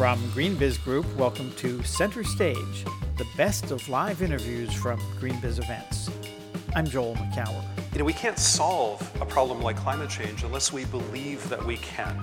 From GreenBiz Group, welcome to Center Stage, the best of live interviews from GreenBiz events. I'm Joel Makower. You know, we can't solve a problem like climate change unless we believe that we can.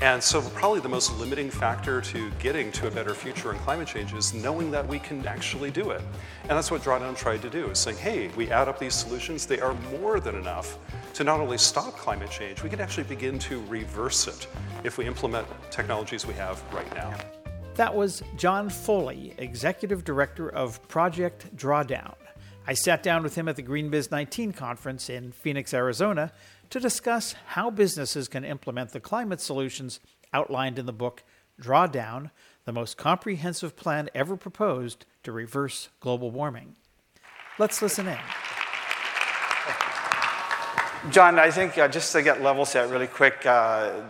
And so probably the most limiting factor to getting to a better future in climate change is knowing that we can actually do it. And that's what Drawdown tried to do, is saying, hey, we add up these solutions, they are more than enough to not only stop climate change, we can actually begin to reverse it if we implement technologies we have right now. That was Jon Foley, Executive Director of Project Drawdown. I sat down with him at the GreenBiz 19 conference in Phoenix, Arizona, to discuss how businesses can implement the climate solutions outlined in the book Drawdown, the most comprehensive plan ever proposed to reverse global warming. Let's listen in. Jon, I think uh, just to get level set really quick, uh,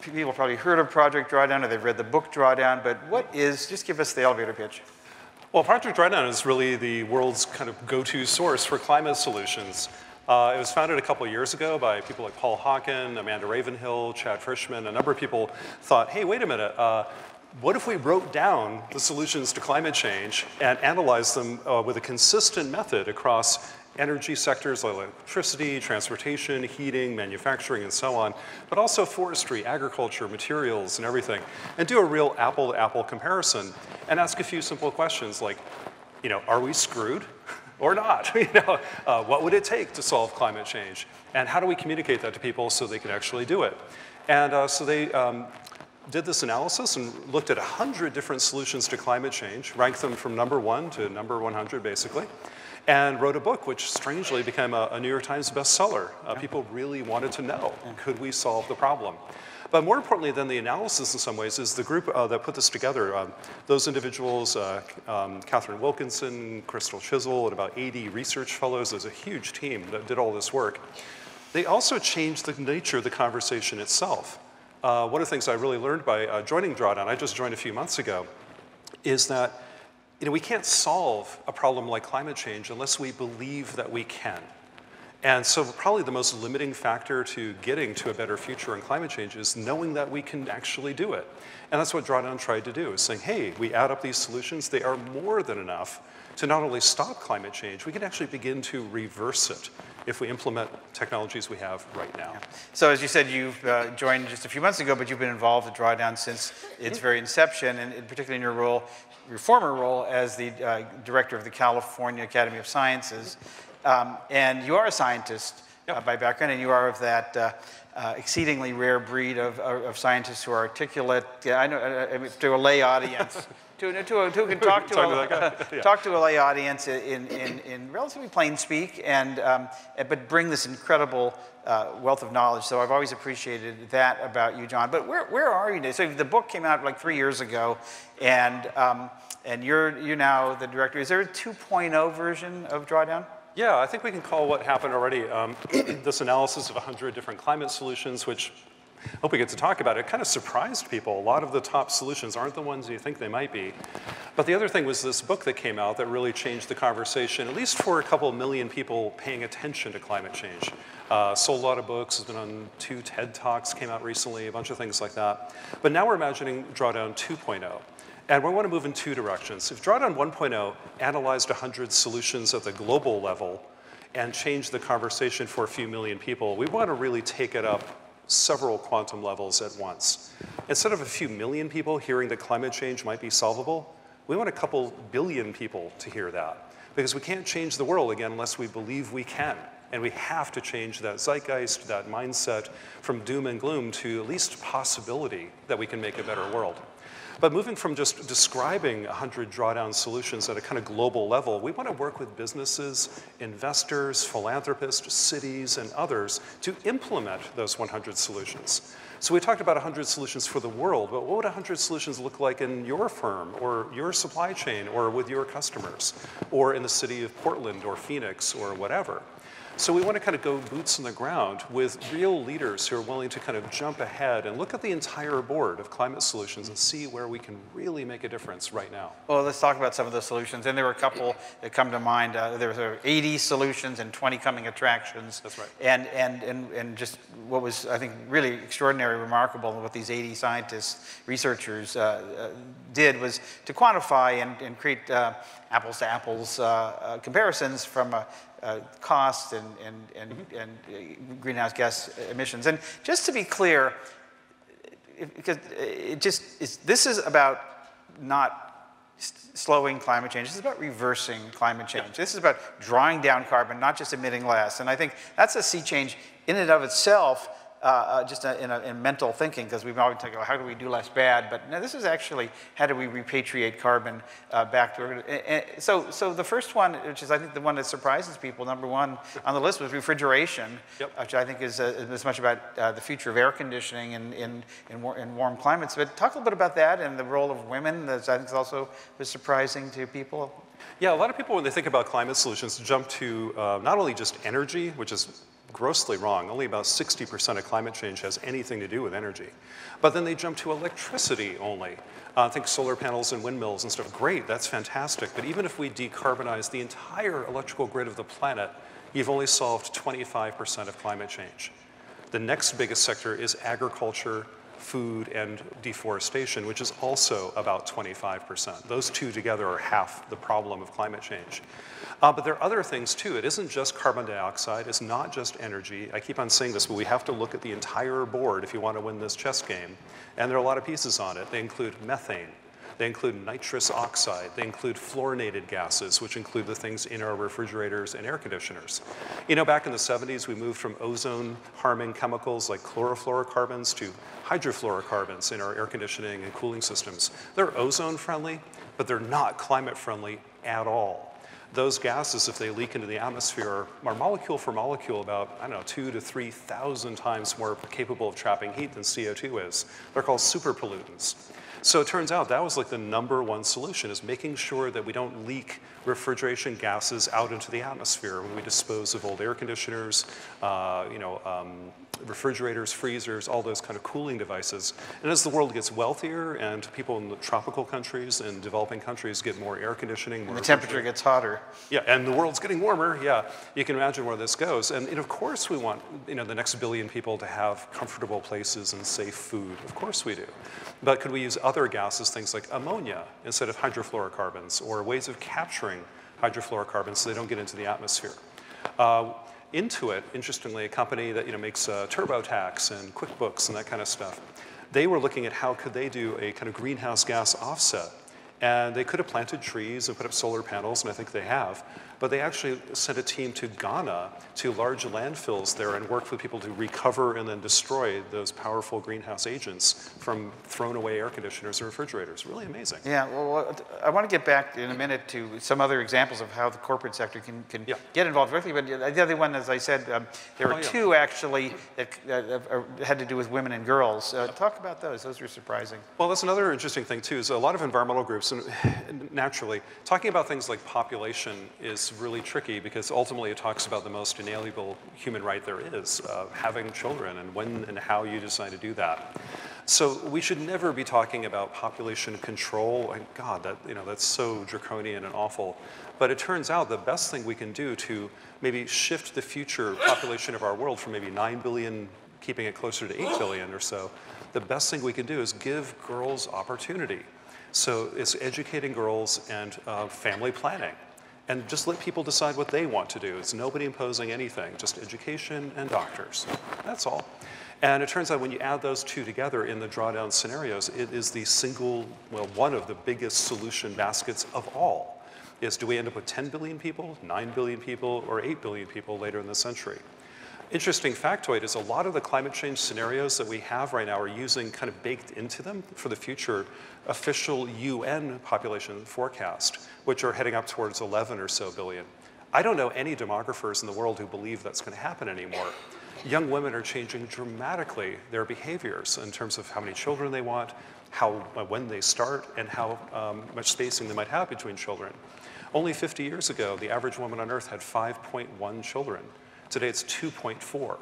people probably heard of Project Drawdown or they've read the book Drawdown, but what is, just give us the elevator pitch. Well, Project Drawdown is really the world's kind of go-to source for climate solutions. Uh, it was founded a couple years ago by people like Paul Hawken, Amanda Ravenhill, Chad Frischmann. A number of people thought, hey, wait a minute, uh, what if we wrote down the solutions to climate change and analyzed them uh, with a consistent method across energy sectors like electricity, transportation, heating, manufacturing, and so on, but also forestry, agriculture, materials, and everything, and do a real apple-to-apple comparison and ask a few simple questions like, you know, are we screwed? or not. you know, uh, what would it take to solve climate change? And how do we communicate that to people so they can actually do it? And uh, so they um, did this analysis and looked at 100 different solutions to climate change, ranked them from number one to number 100, basically, and wrote a book which strangely became a, a New York Times bestseller. Uh, people really wanted to know, could we solve the problem? But more importantly than the analysis in some ways is the group uh, that put this together. Um, those individuals, uh, um, Katharine Wilkinson, Crystal Chissell, and about 80 research fellows, there's a huge team that did all this work. They also changed the nature of the conversation itself. Uh, one of the things I really learned by uh, joining Drawdown, I just joined a few months ago, is that you know, we can't solve a problem like climate change unless we believe that we can. And so probably the most limiting factor to getting to a better future in climate change is knowing that we can actually do it. And that's what Drawdown tried to do, is saying, hey, we add up these solutions, they are more than enough to not only stop climate change, we can actually begin to reverse it if we implement technologies we have right now. So as you said, you've uh, joined just a few months ago, but you've been involved with Drawdown since its very inception, and particularly in your role, your former role as the uh, director of the California Academy of Sciences. Um, and you are a scientist uh, by background, and you are of that uh, exceedingly rare breed of, of, scientists who are articulate. Yeah, I know uh, to a lay audience. to, to, to can talk to, a, yeah. talk to a lay audience in, in, in relatively plain speak, and, um, but bring this incredible uh, wealth of knowledge. So I've always appreciated that about you, Jon. But where, where are you today? So the book came out like three years ago, and, um, and you're, you're now the director. Is there a 2.0 version of Drawdown? Yeah, I think we can call what happened already um, this analysis of 100 different climate solutions, which I hope we get to talk about. It kind of surprised people. A lot of the top solutions aren't the ones you think they might be. But the other thing was this book that came out that really changed the conversation, at least for a couple million people paying attention to climate change. Uh, sold a lot of books, has been on two TED Talks, came out recently, a bunch of things like that. But now we're imagining Drawdown 2.0. And we want to move in two directions. If Drawdown 1.0 analyzed 100 solutions at the global level and changed the conversation for a few million people, we want to really take it up several quantum levels at once. Instead of a few million people hearing that climate change might be solvable, we want a couple billion people to hear that. Because we can't change the world again unless we believe we can. And we have to change that zeitgeist, that mindset from doom and gloom to at least possibility that we can make a better world. But moving from just describing 100 drawdown solutions at a kind of global level, we want to work with businesses, investors, philanthropists, cities, and others to implement those 100 solutions. So we talked about 100 solutions for the world, but what would 100 solutions look like in your firm or your supply chain or with your customers or in the city of Portland or Phoenix or whatever? So we want to kind of go boots on the ground with real leaders who are willing to kind of jump ahead and look at the entire board of climate solutions and see where we can really make a difference right now. Well, let's talk about some of the solutions. And there were a couple that come to mind. Uh, there were 80 solutions and 20 coming attractions. That's right. And, and, and, and just what was, I think, really extraordinary, remarkable, what these 80 scientists, researchers uh, uh, did was to quantify and, and create uh, apples to apples uh, uh, comparisons from uh, cost and, and, and, mm-hmm. and uh, greenhouse gas emissions. And just to be clear, because it just is, this is about not slowing climate change. This is about reversing climate change. Yeah. This is about drawing down carbon, not just emitting less. And I think that's a sea change in and of itself uh, uh, just in, a, in, mental thinking, because we've always talked about how do we do less bad, but now this is actually how do we repatriate carbon uh, back to. And so, so the first one, which is I think the one that surprises people, number one on the list was refrigeration, yep. which I think is uh, as much about uh, the future of air conditioning in, in, in, war, in, warm climates. But talk a little bit about that and the role of women, that I think is also was surprising to people. Yeah, a lot of people, when they think about climate solutions, jump to uh, not only just energy, which is grossly wrong. Only about 60% of climate change has anything to do with energy. But then they jump to electricity only. Uh, think solar panels and windmills and stuff. Great, that's fantastic. But even if we decarbonize the entire electrical grid of the planet, you've only solved 25% of climate change. The next biggest sector is agriculture, food, and deforestation, which is also about 25%. Those two together are half the problem of climate change. Uh, but there are other things too. It isn't just carbon dioxide, it's not just energy. I keep on saying this, but we have to look at the entire board if you want to win this chess game. And there are a lot of pieces on it. They include methane, they include nitrous oxide. They include fluorinated gases, which include the things in our refrigerators and air conditioners. You know, back in the 70s, we moved from ozone harming chemicals like chlorofluorocarbons to hydrofluorocarbons in our air conditioning and cooling systems. They're ozone friendly, but they're not climate friendly at all those gases, if they leak into the atmosphere, are molecule for molecule about, I don't know, two to 3,000 times more capable of trapping heat than CO2 is. They're called superpollutants. So it turns out that was like the number one solution is making sure that we don't leak refrigeration gases out into the atmosphere when we dispose of old air conditioners, uh, you know, um, refrigerators, freezers, all those kind of cooling devices. And as the world gets wealthier and people in the tropical countries and developing countries get more air conditioning, more the temperature gets hotter. Yeah, and the world's getting warmer. Yeah, you can imagine where this goes. And, and of course, we want you know the next billion people to have comfortable places and safe food. Of course, we do. But could we use other gases, things like ammonia, instead of hydrofluorocarbons, or ways of capturing hydrofluorocarbons so they don't get into the atmosphere? Uh, Intuit, interestingly, a company that you know, makes uh, TurboTax and QuickBooks and that kind of stuff, they were looking at how could they do a kind of greenhouse gas offset. And they could have planted trees and put up solar panels, and I think they have but they actually sent a team to Ghana to large landfills there and worked with people to recover and then destroy those powerful greenhouse agents from thrown away air conditioners and refrigerators. Really amazing. Yeah, well, I want to get back in a minute to some other examples of how the corporate sector can, can yeah. get involved directly. But the other one, as I said, um, there were oh, yeah. two actually that uh, had to do with women and girls. Uh, talk about those. Those were surprising. Well, that's another interesting thing, too, is a lot of environmental groups, and naturally, talking about things like population is really tricky because ultimately it talks about the most inalienable human right there is, uh, having children and when and how you decide to do that. So we should never be talking about population control. And God, that, you know, that's so draconian and awful. But it turns out the best thing we can do to maybe shift the future population of our world from maybe 9 billion, keeping it closer to 8 billion or so, the best thing we can do is give girls opportunity. So it's educating girls and uh, family planning and just let people decide what they want to do. It's nobody imposing anything, just education and doctors. That's all. And it turns out when you add those two together in the drawdown scenarios, it is the single, well, one of the biggest solution baskets of all. Is do we end up with 10 billion people, 9 billion people, or 8 billion people later in the century? Interesting factoid is a lot of the climate change scenarios that we have right now are using kind of baked into them for the future official UN population forecast, which are heading up towards 11 or so billion. I don't know any demographers in the world who believe that's going to happen anymore. Young women are changing dramatically their behaviors in terms of how many children they want, how when they start, and how um, much spacing they might have between children. Only 50 years ago, the average woman on Earth had 5.1 children. Today it's 2.4.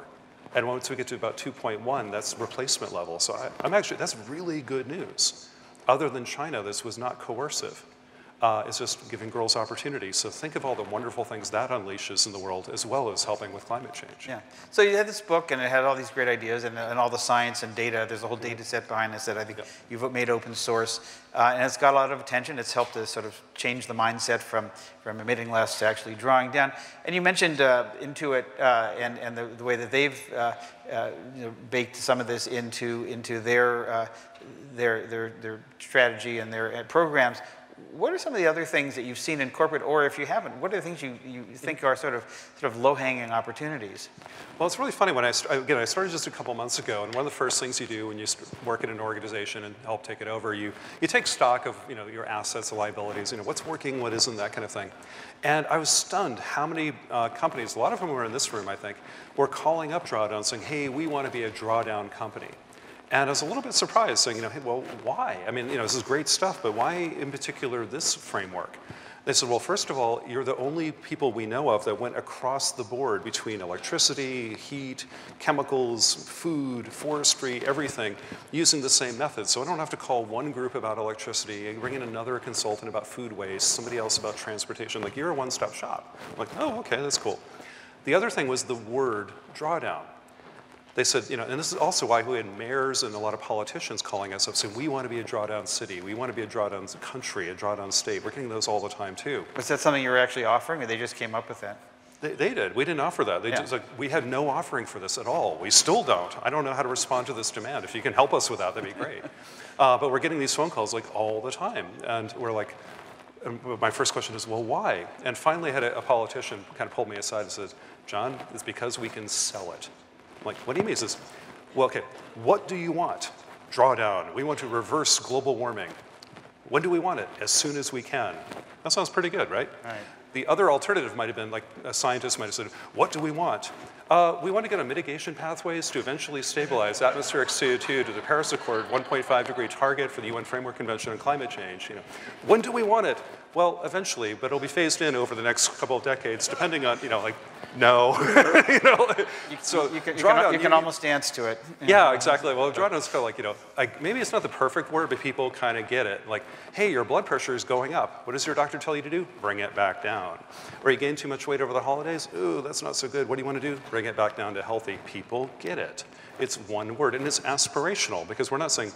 And once we get to about 2.1, that's replacement level. So I, I'm actually, that's really good news. Other than China, this was not coercive uh, is just giving girls opportunities. So think of all the wonderful things that unleashes in the world, as well as helping with climate change. Yeah. So you had this book, and it had all these great ideas, and, and all the science and data. There's a whole data set behind this that I think yeah. you've made open source, uh, and it's got a lot of attention. It's helped to sort of change the mindset from from emitting less to actually drawing down. And you mentioned uh, Intuit uh, and and the, the, way that they've uh, uh, you know, baked some of this into into their their, their, their strategy and their programs what are some of the other things that you've seen in corporate, or if you haven't, what are the things you, you think are sort of sort of low-hanging opportunities? Well, it's really funny when I again I started just a couple months ago, and one of the first things you do when you work in an organization and help take it over, you you take stock of you know your assets, liabilities, you know what's working, what isn't, that kind of thing. And I was stunned how many uh, companies, a lot of them were in this room, I think, were calling up Drawdown saying, "Hey, we want to be a drawdown company." And I was a little bit surprised, saying, you know, hey, well, why? I mean, you know, this is great stuff, but why in particular this framework? They said, well, first of all, you're the only people we know of that went across the board between electricity, heat, chemicals, food, forestry, everything, using the same method. So I don't have to call one group about electricity, and bring in another consultant about food waste, somebody else about transportation. Like, you're a one stop shop. I'm like, oh, okay, that's cool. The other thing was the word drawdown. They said, you know, and this is also why we had mayors and a lot of politicians calling us up saying, we want to be a drawdown city, we want to be a drawdown country, a drawdown state. We're getting those all the time too. Was that something you were actually offering, or they just came up with that? They, they did. We didn't offer that. They yeah. just like we had no offering for this at all. We still don't. I don't know how to respond to this demand. If you can help us with that, that'd be great. uh, but we're getting these phone calls like all the time, and we're like, my first question is, well, why? And finally, I had a, a politician kind of pulled me aside and said, Jon, it's because we can sell it. I'm like, what do you mean? He says, well, okay, what do you want? Drawdown. We want to reverse global warming. When do we want it? As soon as we can. That sounds pretty good, right? Right. The other alternative might have been like a scientist might have said, what do we want? Uh, we want to get on mitigation pathways to eventually stabilize atmospheric CO2 to the Paris Accord 1.5 degree target for the UN Framework Convention on Climate Change. You know, when do we want it? Well, eventually, but it'll be phased in over the next couple of decades, depending on, you know, like no. you know? You, so you can, you can, you can almost dance to it. Yeah, exactly. Well, drawdown is kind of like, you know, like maybe it's not the perfect word, but people kind of get it. Like, hey, your blood pressure is going up. What does your doctor tell you to do? Bring it back down. Or you gain too much weight over the holidays? Ooh, that's not so good. What do you want to do? Bring it back down to healthy. People get it. It's one word, and it's aspirational because we're not saying,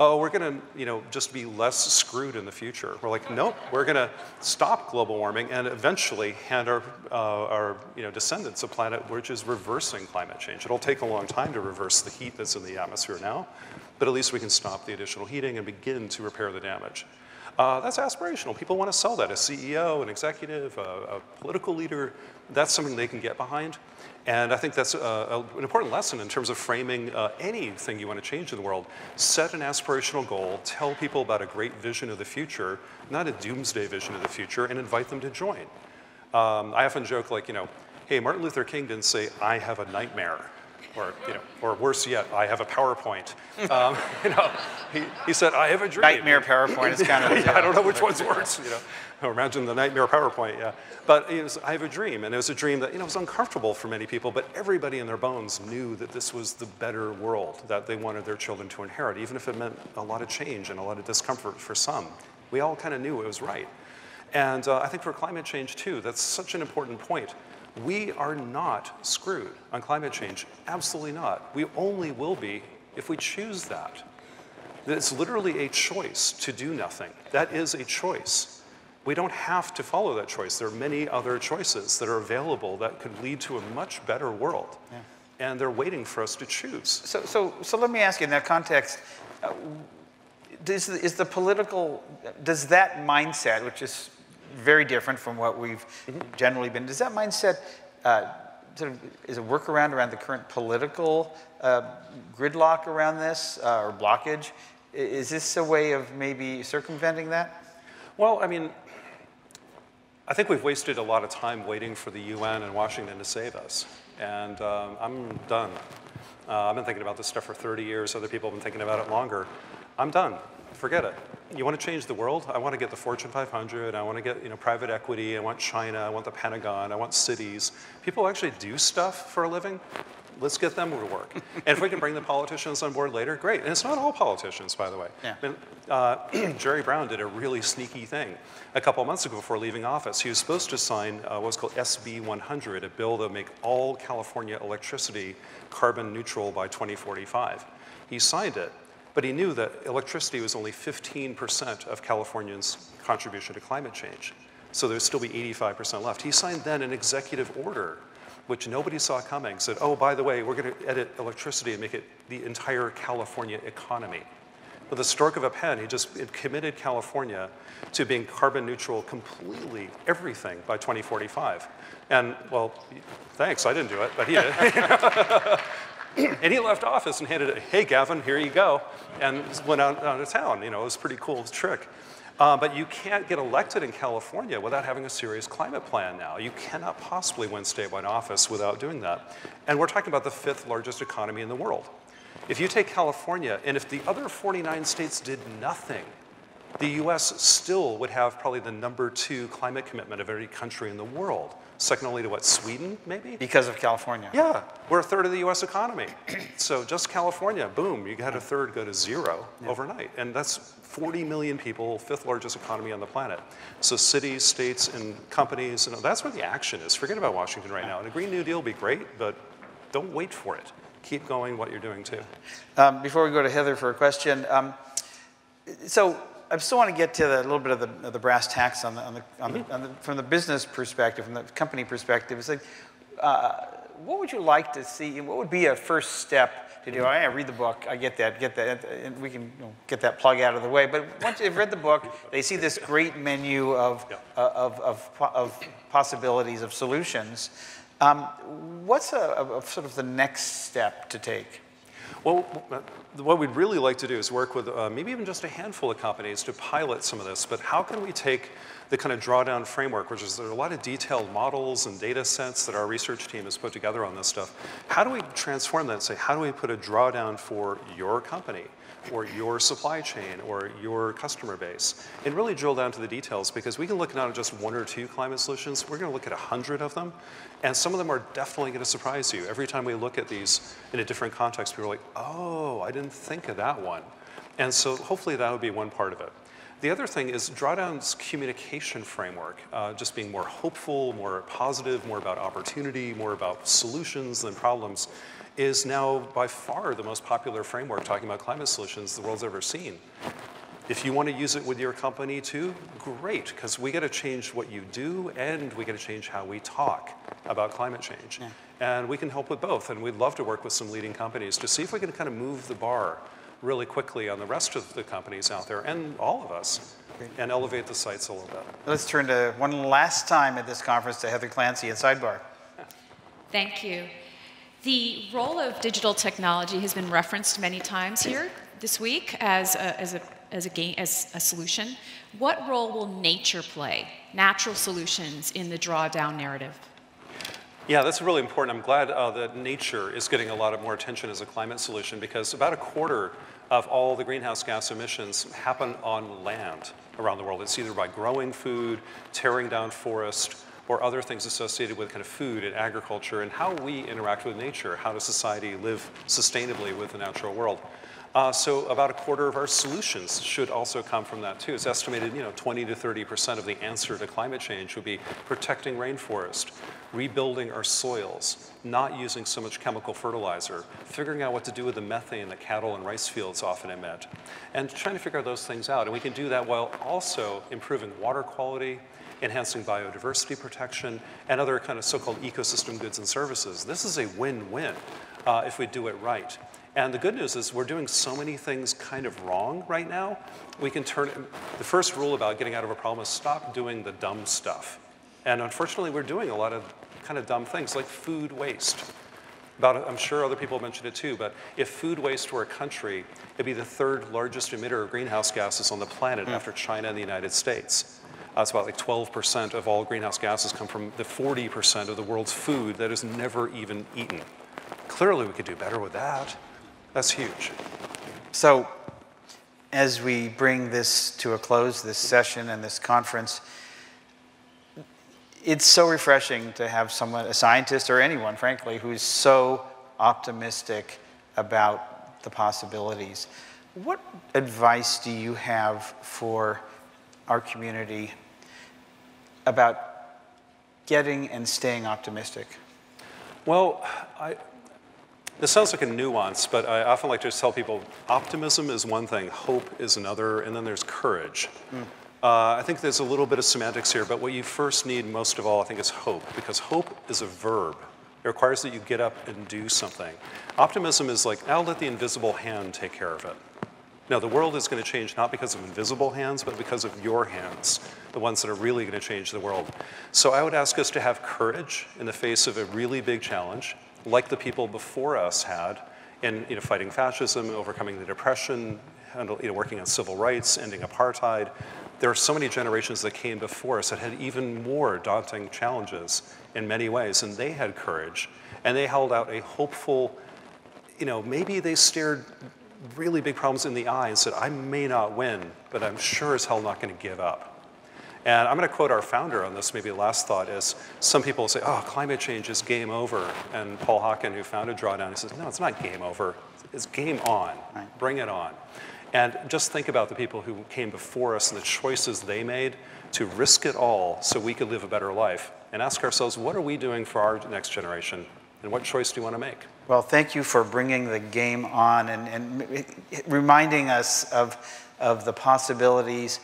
oh, we're going to, you know, just be less screwed in the future. We're like, nope, we're going to stop global warming and eventually hand our, uh, our, you know, descendants a planet which is reversing climate change. It'll take a long time to reverse the heat that's in the atmosphere now, but at least we can stop the additional heating and begin to repair the damage. Uh, that's aspirational. People want to sell that. A CEO, an executive, a, a political leader, that's something they can get behind. And I think that's a, a, an important lesson in terms of framing uh, anything you want to change in the world. Set an aspirational goal, tell people about a great vision of the future, not a doomsday vision of the future, and invite them to join. Um, I often joke, like, you know, hey, Martin Luther King didn't say, I have a nightmare. Or, you know, or worse yet, I have a PowerPoint. Um, you know, he, he said, I have a dream. Nightmare PowerPoint is kind of. yeah, I don't know which one's worse. You know, or imagine the nightmare PowerPoint, yeah. But it was, I have a dream, and it was a dream that you know was uncomfortable for many people, but everybody in their bones knew that this was the better world that they wanted their children to inherit, even if it meant a lot of change and a lot of discomfort for some. We all kind of knew it was right. And uh, I think for climate change too, that's such an important point. We are not screwed on climate change. Absolutely not. We only will be if we choose that. It's literally a choice to do nothing. That is a choice. We don't have to follow that choice. There are many other choices that are available that could lead to a much better world. Yeah. And they're waiting for us to choose. So, so, so let me ask you in that context, uh, does, is the political, does that mindset, which is very different from what we've mm-hmm. generally been, does that mindset uh, sort of, is a workaround around the current political uh, gridlock around this uh, or blockage? Is this a way of maybe circumventing that? Well, I mean, I think we've wasted a lot of time waiting for the UN and Washington to save us. And um, I'm done. Uh, I've been thinking about this stuff for 30 years. Other people have been thinking about it longer. I'm done. Forget it. You want to change the world? I want to get the Fortune 500. I want to get you know private equity. I want China. I want the Pentagon. I want cities. People actually do stuff for a living. Let's get them to work. and if we can bring the politicians on board later, great. And it's not all politicians, by the way. Yeah. I mean, uh, Jerry Brown did a really sneaky thing a couple months ago before leaving office. He was supposed to sign uh, what's called SB 100, a bill to make all California electricity carbon neutral by 2045. He signed it, but he knew that electricity was only 15% of Californians' contribution to climate change. So there'd still be 85% left. He signed then an executive order, which nobody saw coming, said, oh, by the way, we're going to edit electricity and make it the entire California economy. With a stroke of a pen, he just committed California to being carbon neutral completely, everything by 2045. And well, thanks, I didn't do it, but he did. and he left office and handed it, hey, Gavin, here you go, and went out, out of town. You know, it was a pretty cool trick. Uh, but you can't get elected in California without having a serious climate plan now. You cannot possibly win statewide office without doing that. And we're talking about the fifth largest economy in the world. If you take California, and if the other 49 states did nothing, the US still would have probably the number two climate commitment of every country in the world. Second only to what, Sweden, maybe? Because of California. Yeah, we're a third of the US economy. so just California, boom, you had a third go to zero yeah. overnight. And that's 40 million people, fifth largest economy on the planet. So cities, states, and companies, and that's where the action is. Forget about Washington right now. And a Green New Deal would be great, but don't wait for it keep going what you're doing too. Um, before we go to Heather for a question, um, so I still want to get to the, a little bit of the, of the brass tacks on the, on the, on mm-hmm. the, on the, from the business perspective, from the company perspective. It's like, uh, what would you like to see? What would be a first step to do? I read the book. I get that. Get that. And we can you know, get that plug out of the way. But once they've read the book, they see this great menu of, yeah. uh, of, of, of possibilities of solutions. Um, what's a, a, a sort of the next step to take? Well, what we'd really like to do is work with uh, maybe even just a handful of companies to pilot some of this. But how can we take the kind of drawdown framework, which is there are a lot of detailed models and data sets that our research team has put together on this stuff. How do we transform that and say, how do we put a drawdown for your company? or your supply chain or your customer base and really drill down to the details because we can look not at just one or two climate solutions, we're going to look at a hundred of them and some of them are definitely going to surprise you. Every time we look at these in a different context, people are like, oh, I didn't think of that one. And so hopefully that would be one part of it. The other thing is Drawdown's communication framework, uh, just being more hopeful, more positive, more about opportunity, more about solutions than problems is now by far the most popular framework talking about climate solutions the world's ever seen. If you want to use it with your company too, great, because we got to change what you do and we got to change how we talk about climate change. Yeah. And we can help with both. And we'd love to work with some leading companies to see if we can kind of move the bar really quickly on the rest of the companies out there and all of us and elevate the sites a little bit. Let's turn to one last time at this conference to Heather Clancy at Sidebar. Thank you. The role of digital technology has been referenced many times here this week as a, as a, as a, game, as a solution. What role will nature play, natural solutions, in the drawdown narrative? Yeah, that's really important. I'm glad uh, that nature is getting a lot of more attention as a climate solution because about a quarter of all the greenhouse gas emissions happen on land around the world. It's either by growing food, tearing down forest, or other things associated with kind of food and agriculture and how we interact with nature. How does society live sustainably with the natural world? Uh, so about a quarter of our solutions should also come from that too. It's estimated, you know, 20 to 30 percent of the answer to climate change would be protecting rainforest, rebuilding our soils, not using so much chemical fertilizer, figuring out what to do with the methane that cattle and rice fields often emit, and trying to figure those things out. And we can do that while also improving water quality, enhancing biodiversity protection, and other kind of so-called ecosystem goods and services. This is a win-win uh, if we do it right. And the good news is we're doing so many things kind of wrong right now. We can turn the first rule about getting out of a problem is stop doing the dumb stuff. And unfortunately, we're doing a lot of kind of dumb things like food waste. About, I'm sure other people mentioned it too, but if food waste were a country, it'd be the third largest emitter of greenhouse gases on the planet mm. after China and the United States. Uh, it's about like 12% of all greenhouse gases come from the 40% of the world's food that is never even eaten. Clearly, we could do better with that. That's huge. So, as we bring this to a close, this session and this conference, it's so refreshing to have someone, a scientist or anyone, frankly, who's so optimistic about the possibilities. What advice do you have for our community about getting and staying optimistic? Well, I, this sounds like a nuance, but I often like to tell people optimism is one thing, hope is another, and then there's courage. Mm. Uh, I think there's a little bit of semantics here, but what you first need most of all, I think, is hope, because hope is a verb. It requires that you get up and do something. Optimism is like, I'll let the invisible hand take care of it. Now, the world is going to change not because of invisible hands, but because of your hands, the ones that are really going to change the world. So I would ask us to have courage in the face of a really big challenge, like the people before us had in you know, fighting fascism, overcoming the depression, you know, working on civil rights, ending apartheid. There are so many generations that came before us that had even more daunting challenges in many ways, and they had courage, and they held out a hopeful, you know, maybe they stared really big problems in the eye and said, I may not win, but I'm sure as hell not going to give up. And I'm going to quote our founder on this, maybe last thought is some people say, oh, climate change is game over. And Paul Hawken, who founded Drawdown, he says, no, it's not game over. It's game on. Bring it on. And just think about the people who came before us and the choices they made to risk it all so we could live a better life. And ask ourselves, what are we doing for our next generation? And what choice do you want to make? Well, thank you for bringing the game on and, and reminding us of, of the possibilities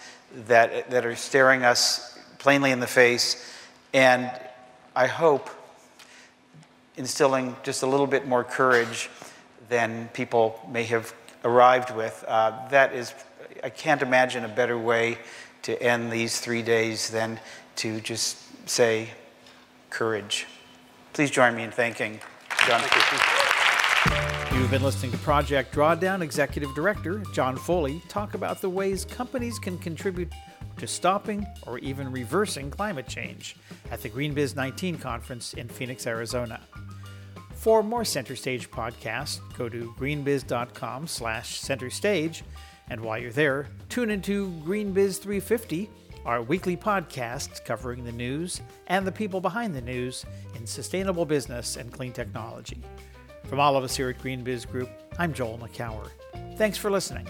that, that are staring us plainly in the face. And I hope instilling just a little bit more courage than people may have arrived with. Uh, that is, I can't imagine a better way to end these three days than to just say courage. Please join me in thanking Jon. Thank you. You've been listening to Project Drawdown Executive Director Jon Foley talk about the ways companies can contribute to stopping or even reversing climate change at the GreenBiz 19 conference in Phoenix, Arizona. For more Center Stage podcasts, go to greenbiz.com slash center stage. And while you're there, tune into GreenBiz 350 our weekly podcast covering the news and the people behind the news in sustainable business and clean technology. From all of us here at GreenBiz Group, I'm Joel Makower. Thanks for listening.